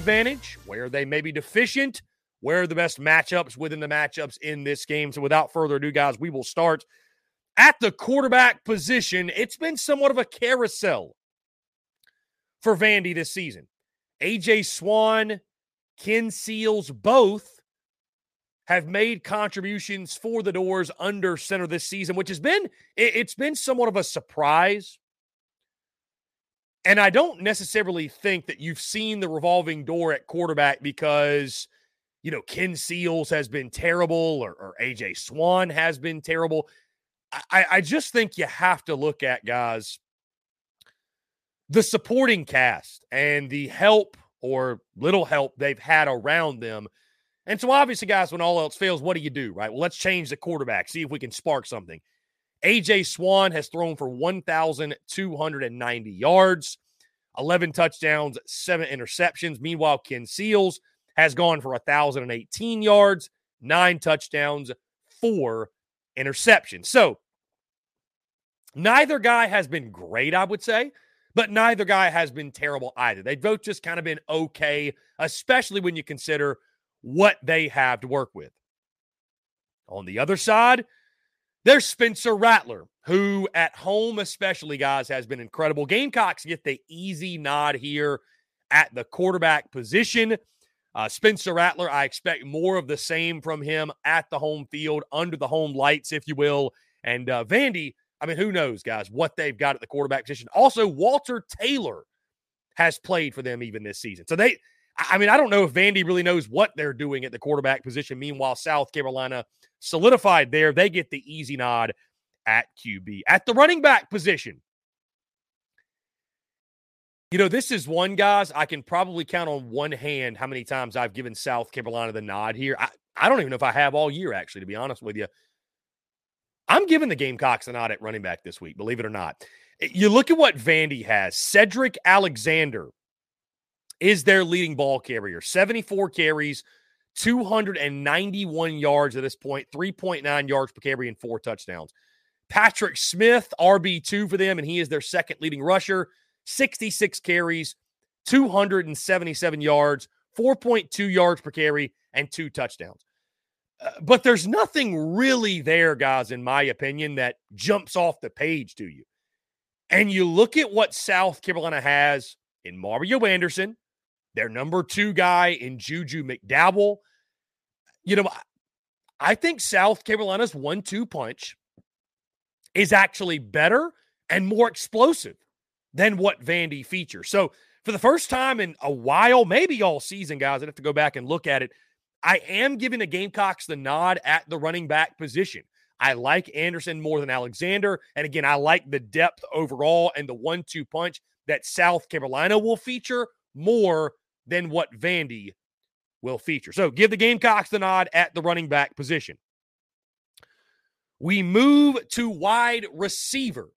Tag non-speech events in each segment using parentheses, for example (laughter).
Advantage, where they may be deficient, where are the best matchups within the matchups in this game. So without further ado, guys, we will start at the quarterback position. It's been somewhat of a carousel for Vandy this season. AJ Swann, Ken Seals, both have made contributions for the doors under center this season, which has been it's been somewhat of a surprise. And I don't necessarily think that you've seen the revolving door at quarterback because you know, Ken Seals has been terrible or, or AJ Swann has been terrible. I, I just think you have to look at guys the supporting cast and the help or little help they've had around them. And so, obviously, guys, when all else fails, what do you do, right? Well, let's change the quarterback, see if we can spark something. AJ Swann has thrown for 1,290 yards, 11 touchdowns, seven interceptions. Meanwhile, Ken Seals has gone for 1,018 yards, nine touchdowns, four interceptions. So neither guy has been great, I would say, but neither guy has been terrible either. They've both just kind of been okay, especially when you consider what they have to work with. On the other side, there's Spencer Rattler, who at home, especially, guys, has been incredible. Gamecocks get the easy nod here at the quarterback position. Uh, Spencer Rattler, I expect more of the same from him at the home field, under the home lights, if you will. And uh, Vandy, I mean, who knows, guys, what they've got at the quarterback position. Also, Walter Taylor has played for them even this season. So they, I mean, I don't know if Vandy really knows what they're doing at the quarterback position. Meanwhile, South Carolina solidified there. They get the easy nod at QB. At the running back position, you know, this is one, guys, I can probably count on one hand how many times I've given South Carolina the nod here. I, I don't even know if I have all year, actually, to be honest with you. I'm giving the Gamecocks a nod at running back this week, believe it or not. Eh, you look at what Vandy has. Cedric Alexander is their leading ball carrier, 74 carries, 291 yards at this point, 3.9 yards per carry, and four touchdowns. Patrick Smith, RB2 for them, and he is their second leading rusher. 66 carries, 277 yards, 4.2 yards per carry, and two touchdowns. Uh, but there's nothing really there, guys, in my opinion, that jumps off the page to you. And you look at what South Carolina has in Mario Anderson, their number two guy in Juju McDowell. You know, I think South Carolina's one two punch is actually better and more explosive than what Vandy features. So for the first time in a while, maybe all season, guys, I'd have to go back and look at it. I am giving the Gamecocks the nod at the running back position. I like Anderson more than Alexander. And again, I like the depth overall and the one two punch that South Carolina will feature more than what Vandy will feature. So give the Gamecocks the nod at the running back position. We move to wide receiver.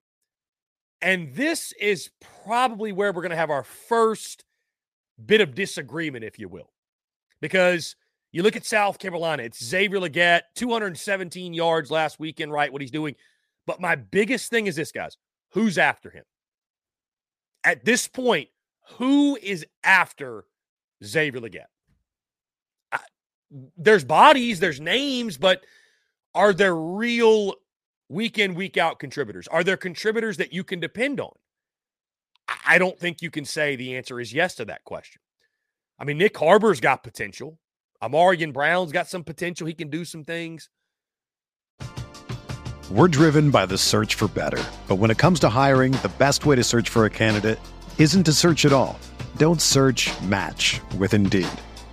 And this is probably where we're going to have our first bit of disagreement, if you will. Because you look at South Carolina, it's Xavier Legette, 217 yards last weekend, right? What he's doing. But my biggest thing is this, guys who's after him? At this point, who is after Xavier Legette? There's bodies, there's names, but are there real week in, week out contributors? Are there contributors that you can depend on? I don't think you can say the answer is yes to that question. I mean, Nick Harbor's got potential. Ahmarean Brown's got some potential. He can do some things. We're driven by the search for better. But when it comes to hiring, the best way to search for a candidate isn't to search at all. Don't search match with Indeed.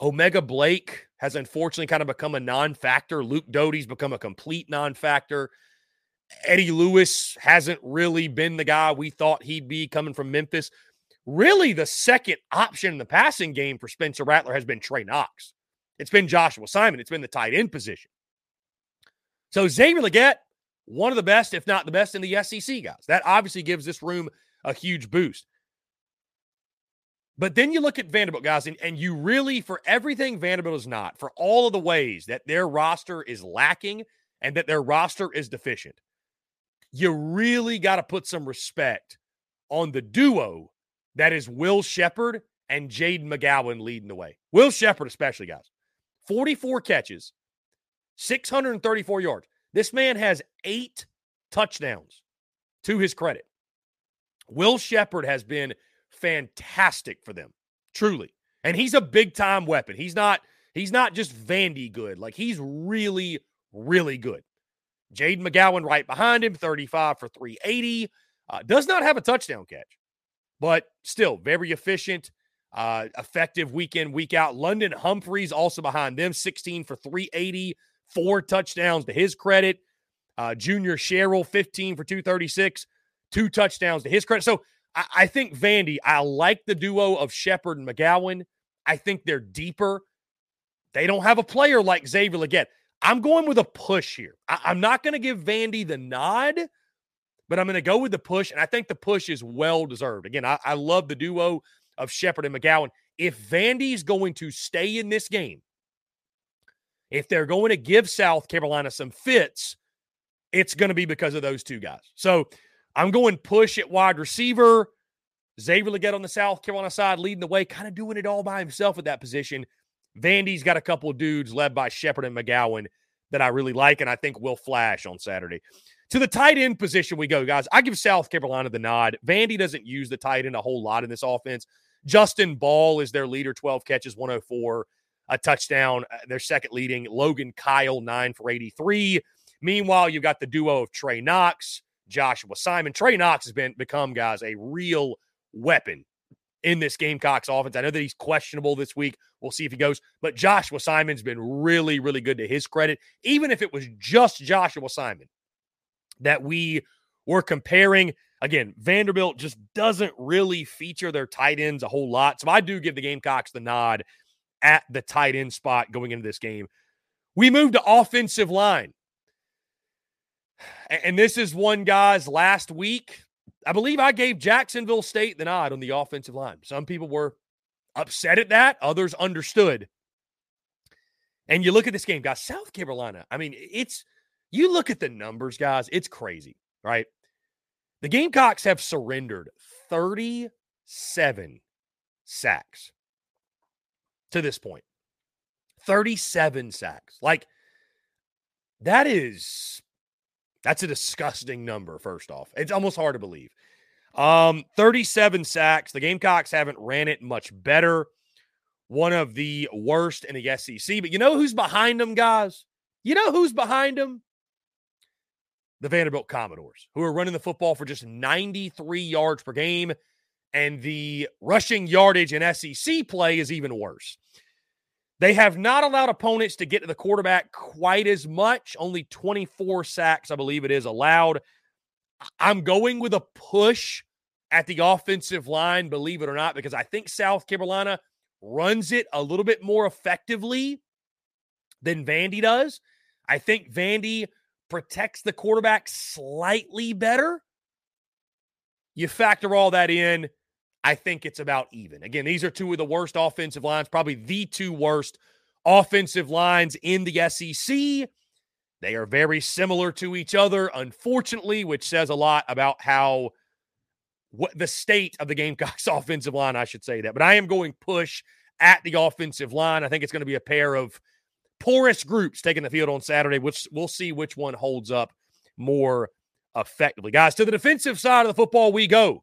O'Mega Blake has unfortunately kind of become a non factor. Luke Doty's become a complete non factor. Eddie Lewis hasn't really been the guy we thought he'd be coming from Memphis. Really, the second option in the passing game for Spencer Rattler has been Trey Knox. It's been Joshua Simon. It's been the tight end position. So Xavier Legette, one of the best, if not the best, in the SEC guys. That obviously gives this room a huge boost. But then you look at Vanderbilt, guys, and, and you really, for everything Vanderbilt is not, for all of the ways that their roster is lacking and that their roster is deficient, you really got to put some respect on the duo that is Will Sheppard and Jayden McGowan leading the way. Will Sheppard, especially, guys. 44 catches, 634 yards. This man has eight touchdowns to his credit. Will Sheppard has been fantastic for them, truly. And he's a big time weapon. He's not he's not just Vandy good. Like he's really really good. Jayden McGowan right behind him, 35 for 380. Uh, does not have a touchdown catch, but still very efficient, uh, effective week in, week out. London Humphreys also behind them, 16 for 380, four touchdowns to his credit. Uh, Junior Sherrill, 15 for 236, two touchdowns to his credit. So I, I think Vandy, I like the duo of Sheppard and McGowan. I think they're deeper. They don't have a player like Xavier Legette. I'm going with a push here. I, I'm not going to give Vandy the nod, but I'm going to go with the push. And I think the push is well deserved. Again, I, I love the duo of Sheppard and McGowan. If Vandy's going to stay in this game, if they're going to give South Carolina some fits, it's going to be because of those two guys. So I'm going push at wide receiver. Xavier Legette on the South Carolina side leading the way, kind of doing it all by himself at that position. Vandy's got a couple of dudes led by Sheppard and McGowan that I really like, and I think will flash on Saturday. To the tight end position we go, guys. I give South Carolina the nod. Vandy doesn't use the tight end a whole lot in this offense. Justin Ball is their leader, 12 catches, 104, a touchdown. Uh, their second leading. Logan Kyle, 9 for 83. Meanwhile, you've got the duo of Trey Knox, Joshua Simon. Trey Knox has been become, guys, a real weapon in this Gamecocks offense. I know that he's questionable this week. We'll see if he goes. But Joshua Simon's been really, really good to his credit. Even if it was just Joshua Simon that we were comparing, again, Vanderbilt just doesn't really feature their tight ends a whole lot. So I do give the Gamecocks the nod at the tight end spot going into this game. We move to offensive line. And this is one, guys, last week, I believe I gave Jacksonville State the nod on the offensive line. Some people were upset at that, others understood. And you look at this game, guys, South Carolina, I mean, it's, you look at the numbers, guys, it's crazy, right? The Gamecocks have surrendered 37 sacks to this point. 37 sacks. Like, that is that's a disgusting number, first off. It's almost hard to believe. Um, 37 sacks. The Gamecocks haven't ran it much better. One of the worst in the SEC. But you know who's behind them, guys? You know who's behind them? The Vanderbilt Commodores, who are running the football for just 93 yards per game. And the rushing yardage in SEC play is even worse. They have not allowed opponents to get to the quarterback quite as much. Only 24 sacks, I believe it is, allowed. I'm going with a push at the offensive line, believe it or not, because I think South Carolina runs it a little bit more effectively than Vandy does. I think Vandy protects the quarterback slightly better. You factor all that in. I think it's about even. Again, these are two of the worst offensive lines, probably the two worst offensive lines in the SEC. They are very similar to each other, unfortunately, which says a lot about how what the state of the Gamecocks (laughs) offensive line, I should say that. But I am going push at the offensive line. I think it's going to be a pair of porous groups taking the field on Saturday, which we'll see which one holds up more effectively. Guys, to the defensive side of the football we go.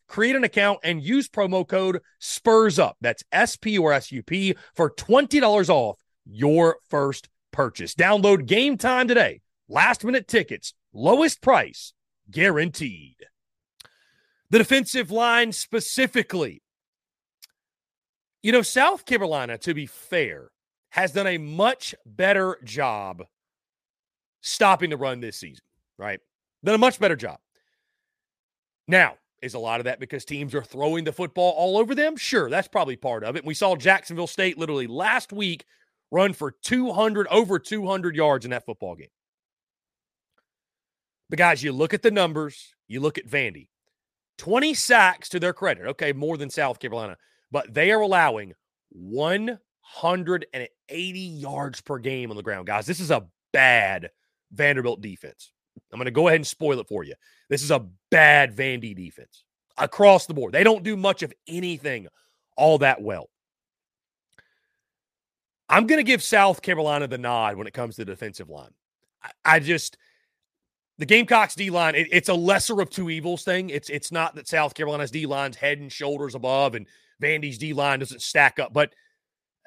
create an account and use promo code SPURS UP. That's S P or S U P for $20 off your first purchase. Download Game Time today. Last minute tickets, lowest price guaranteed. The defensive line specifically. You know, South Carolina, to be fair, has done a much better job stopping the run this season, right? Done a much better job. Now, is a lot of that because teams are throwing the football all over them? Sure, that's probably part of it. We saw Jacksonville State literally last week run for 200 over 200 yards in that football game. But guys, you look at the numbers, you look at Vandy. 20 sacks to their credit. Okay, more than South Carolina, but they are allowing 180 yards per game on the ground. Guys, this is a bad Vanderbilt defense. I'm going to go ahead and spoil it for you. This is a bad Vandy defense across the board. They don't do much of anything all that well. I'm going to give South Carolina the nod when it comes to the defensive line. I, I just the Gamecocks D line, it, it's a lesser of two evils thing. It's it's not that South Carolina's D line's head and shoulders above and Vandy's D line doesn't stack up, but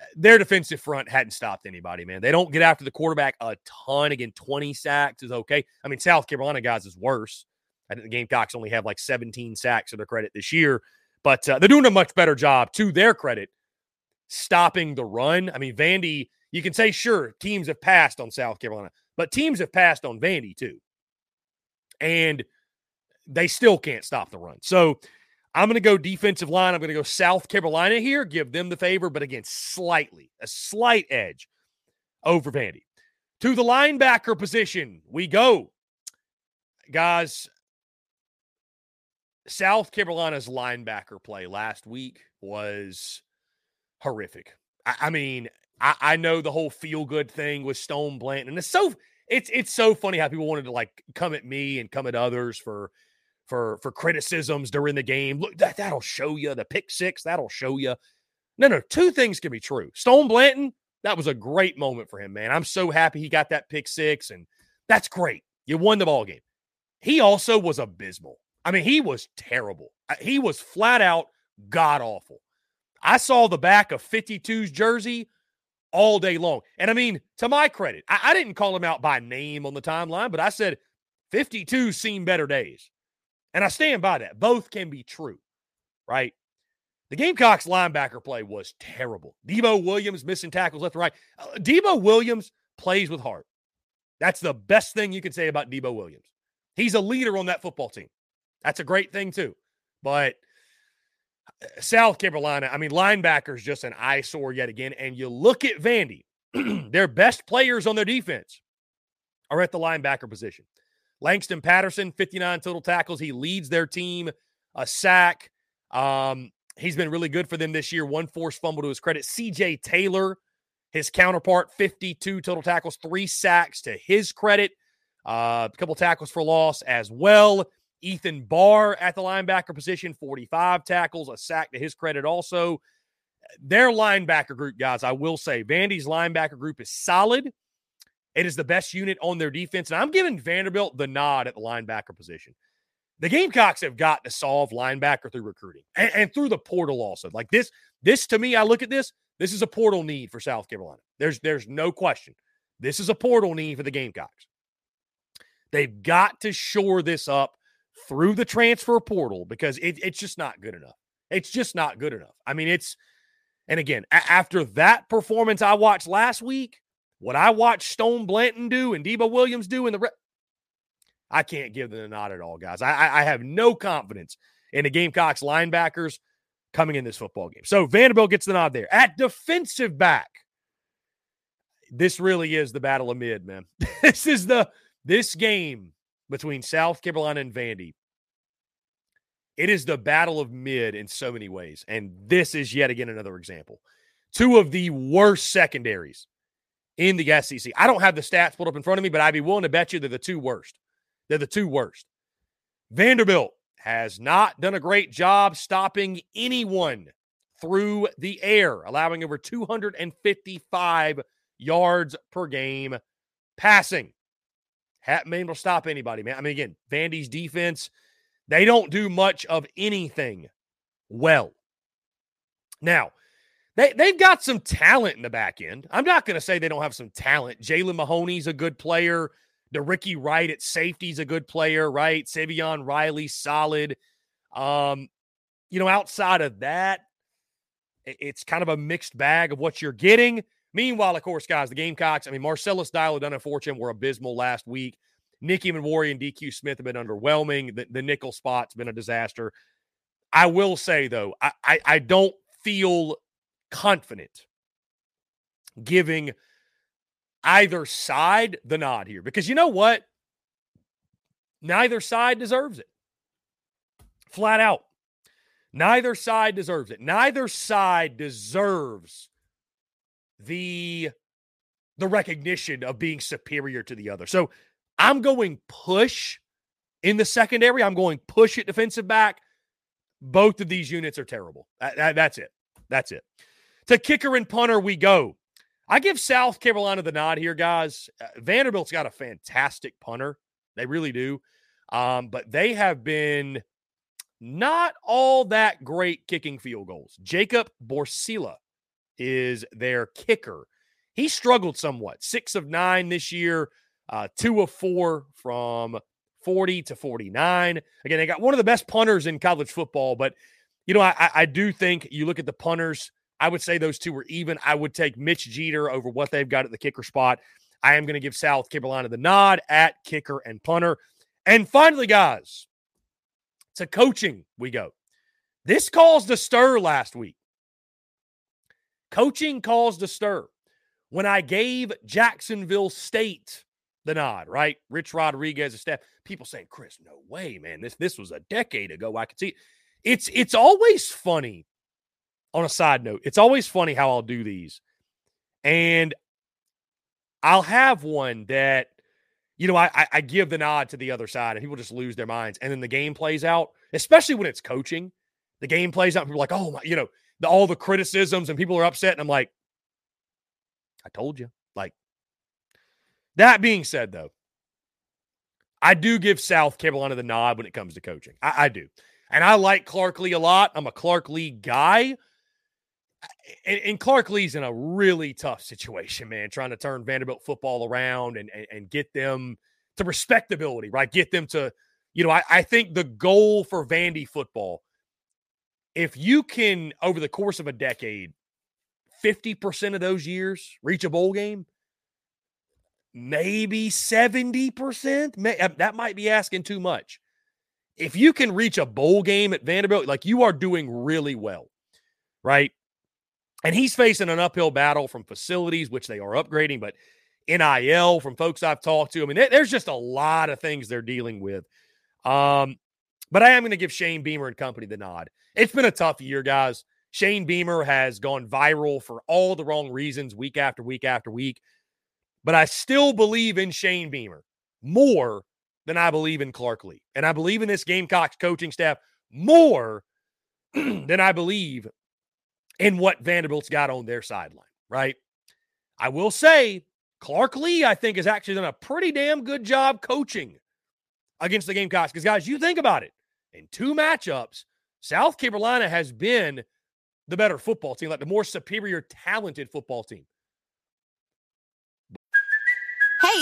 uh, their defensive front hadn't stopped anybody, man. They don't get after the quarterback a ton. Again, 20 sacks is okay. I mean, South Carolina guys is worse. I think the Gamecocks only have like 17 sacks to their credit this year, but uh, they're doing a much better job to their credit stopping the run. I mean, Vandy, you can say, sure, teams have passed on South Carolina, but teams have passed on Vandy too. And they still can't stop the run. So I'm going to go defensive line. I'm going to go South Carolina here, give them the favor, but again, slightly, a slight edge over Vandy. To the linebacker position, we go. Guys, South Carolina's linebacker play last week was horrific. I, I mean, I, I, know the whole feel good thing with Stone Blanton, and it's so it's it's so funny how people wanted to like come at me and come at others for for for criticisms during the game. Look, that that'll show you the pick six. That'll show you. No, no, two things can be true. Stone Blanton, that was a great moment for him, man. I'm so happy he got that pick six, and that's great. You won the ball game. He also was abysmal. I mean, he was terrible. He was flat out god awful. I saw the back of 52's jersey all day long. And I mean, to my credit, I, I didn't call him out by name on the timeline, but I said 52 seen better days. And I stand by that. Both can be true, right? The Gamecocks linebacker play was terrible. Debo Williams missing tackles left and right. Uh, Debo Williams plays with heart. That's the best thing you can say about Debo Williams. He's a leader on that football team. That's a great thing, too. But uh, South Carolina, I mean, linebackers just an eyesore yet again. And you look at Vandy, (clears throat) their best players on their defense are at the linebacker position. Langston Patterson, 59 total tackles. He leads their team, a sack. Um, he's been really good for them this year. One forced fumble to his credit. CJ Taylor, his counterpart, 52 total tackles, three sacks to his credit. Uh, a couple tackles for loss as well. Ethan Barr at the linebacker position, 45 tackles, a sack to his credit also. Their linebacker group, guys, I will say, Vandy's linebacker group is solid. It is the best unit on their defense. And I'm giving Vanderbilt the nod at the linebacker position. The Gamecocks have got to solve linebacker through recruiting and, and through the portal also. Like this, this to me, I look at this. This is a portal need for South Carolina. There's there's no question. This is a portal need for the Gamecocks. They've got to shore this up through the transfer portal because it, it's just not good enough. It's just not good enough. I mean, it's, and again, a- after that performance I watched last week, what I watched Stone Blanton do and Debo Williams do in the, re- I can't give them a nod at all, guys. I, I have no confidence in the Gamecocks linebackers coming in this football game. So Vanderbilt gets the nod there. At defensive back, this really is the battle of mid, man. (laughs) this is the this game between South Carolina and Vandy. It is the battle of mid in so many ways. And this is yet again another example. Two of the worst secondaries in the SEC. I don't have the stats pulled up in front of me, but I'd be willing to bet you they're the two worst. They're the two worst. Vanderbilt has not done a great job stopping anyone through the air, allowing over 255 yards per game passing. Been able to stop anybody, man. I mean, again, Vandy's defense, they don't do much of anything well. Now, they, they've got some talent in the back end. I'm not going to say they don't have some talent. Jalen Mahoney's a good player. De'Rickey Wright at safety's a good player, right? Savion Riley, solid. Um, you know, outside of that, it's kind of a mixed bag of what you're getting. Meanwhile, of course, guys, the Gamecocks, I mean, Marcellus Dial, and Fortune were abysmal last week. Nicky Emmanwori and DQ Smith have been underwhelming. The, the nickel spot's been a disaster. I will say, though, I, I, I don't feel confident giving either side the nod here because you know what? Neither side deserves it. Flat out. Neither side deserves it. Neither side deserves the the recognition of being superior to the other. So I'm going push in the secondary. I'm going push at defensive back. Both of these units are terrible. That, that, that's it. That's it. To kicker and punter we go. I give South Carolina the nod here, guys. Uh, Vanderbilt's got a fantastic punter. They really do. Um, but they have been not all that great kicking field goals. Jacob Borcila is their kicker. He struggled somewhat. Six of nine this year, uh, two of four from 40 to 49. Again, they got one of the best punters in college football, but you know, I, I do think you look at the punters, I would say those two were even. I would take Mitch Jeter over what they've got at the kicker spot. I am going to give South Carolina the nod at kicker and punter. And finally, guys, to coaching we go. This caused a stir last week. Coaching caused a stir when I gave Jacksonville State the nod, right? Rich Rodriguez, a staff. People saying, Chris, no way, man. This this was a decade ago. I could see. It's it's always funny. On a side note, it's always funny how I'll do these, and I'll have one that you know, I, I give the nod to the other side and people just lose their minds. And then the game plays out, especially when it's coaching. The game plays out, and people are like, oh my, you know, the, all the criticisms and people are upset. And I'm like, I told you. Like, that being said, though, I do give South Carolina the nod when it comes to coaching. I, I do. And I like Clark Lea a lot. I'm a Clark Lea guy. And, and, Clark Lea's in a really tough situation, man, trying to turn Vanderbilt football around and, and, and get them to respectability, right? Get them to, you know, I, I think the goal for Vandy football, if you can, over the course of a decade, 50% of those years reach a bowl game, maybe 70%, may, uh, that might be asking too much. If you can reach a bowl game at Vanderbilt, like you are doing really well, right? And he's facing an uphill battle from facilities, which they are upgrading, but NIL from folks I've talked to. I mean, there's just a lot of things they're dealing with. Um, but I am going to give Shane Beamer and company the nod. It's been a tough year, guys. Shane Beamer has gone viral for all the wrong reasons week after week after week. But I still believe in Shane Beamer more than I believe in Clark Lea. And I believe in this Gamecocks coaching staff more (clears throat) than I believe in what Vanderbilt's got on their sideline, right? I will say Clark Lea, I think, has actually done a pretty damn good job coaching against the Gamecocks. Because, guys, you think about it in two matchups, South Carolina has been the better football team, like the more superior, talented football team.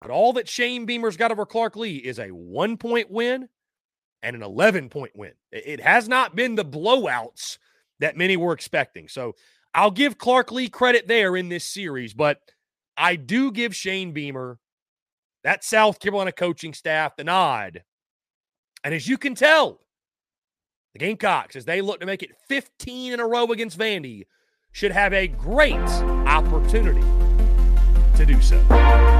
But all that Shane Beamer's got over Clark Lea is a one point win and an 11 point win. It has not been the blowouts that many were expecting. So I'll give Clark Lea credit there in this series, but I do give Shane Beamer, that South Carolina coaching staff, the nod. And as you can tell, the Gamecocks, as they look to make it 15 in a row against Vandy, should have a great opportunity to do so.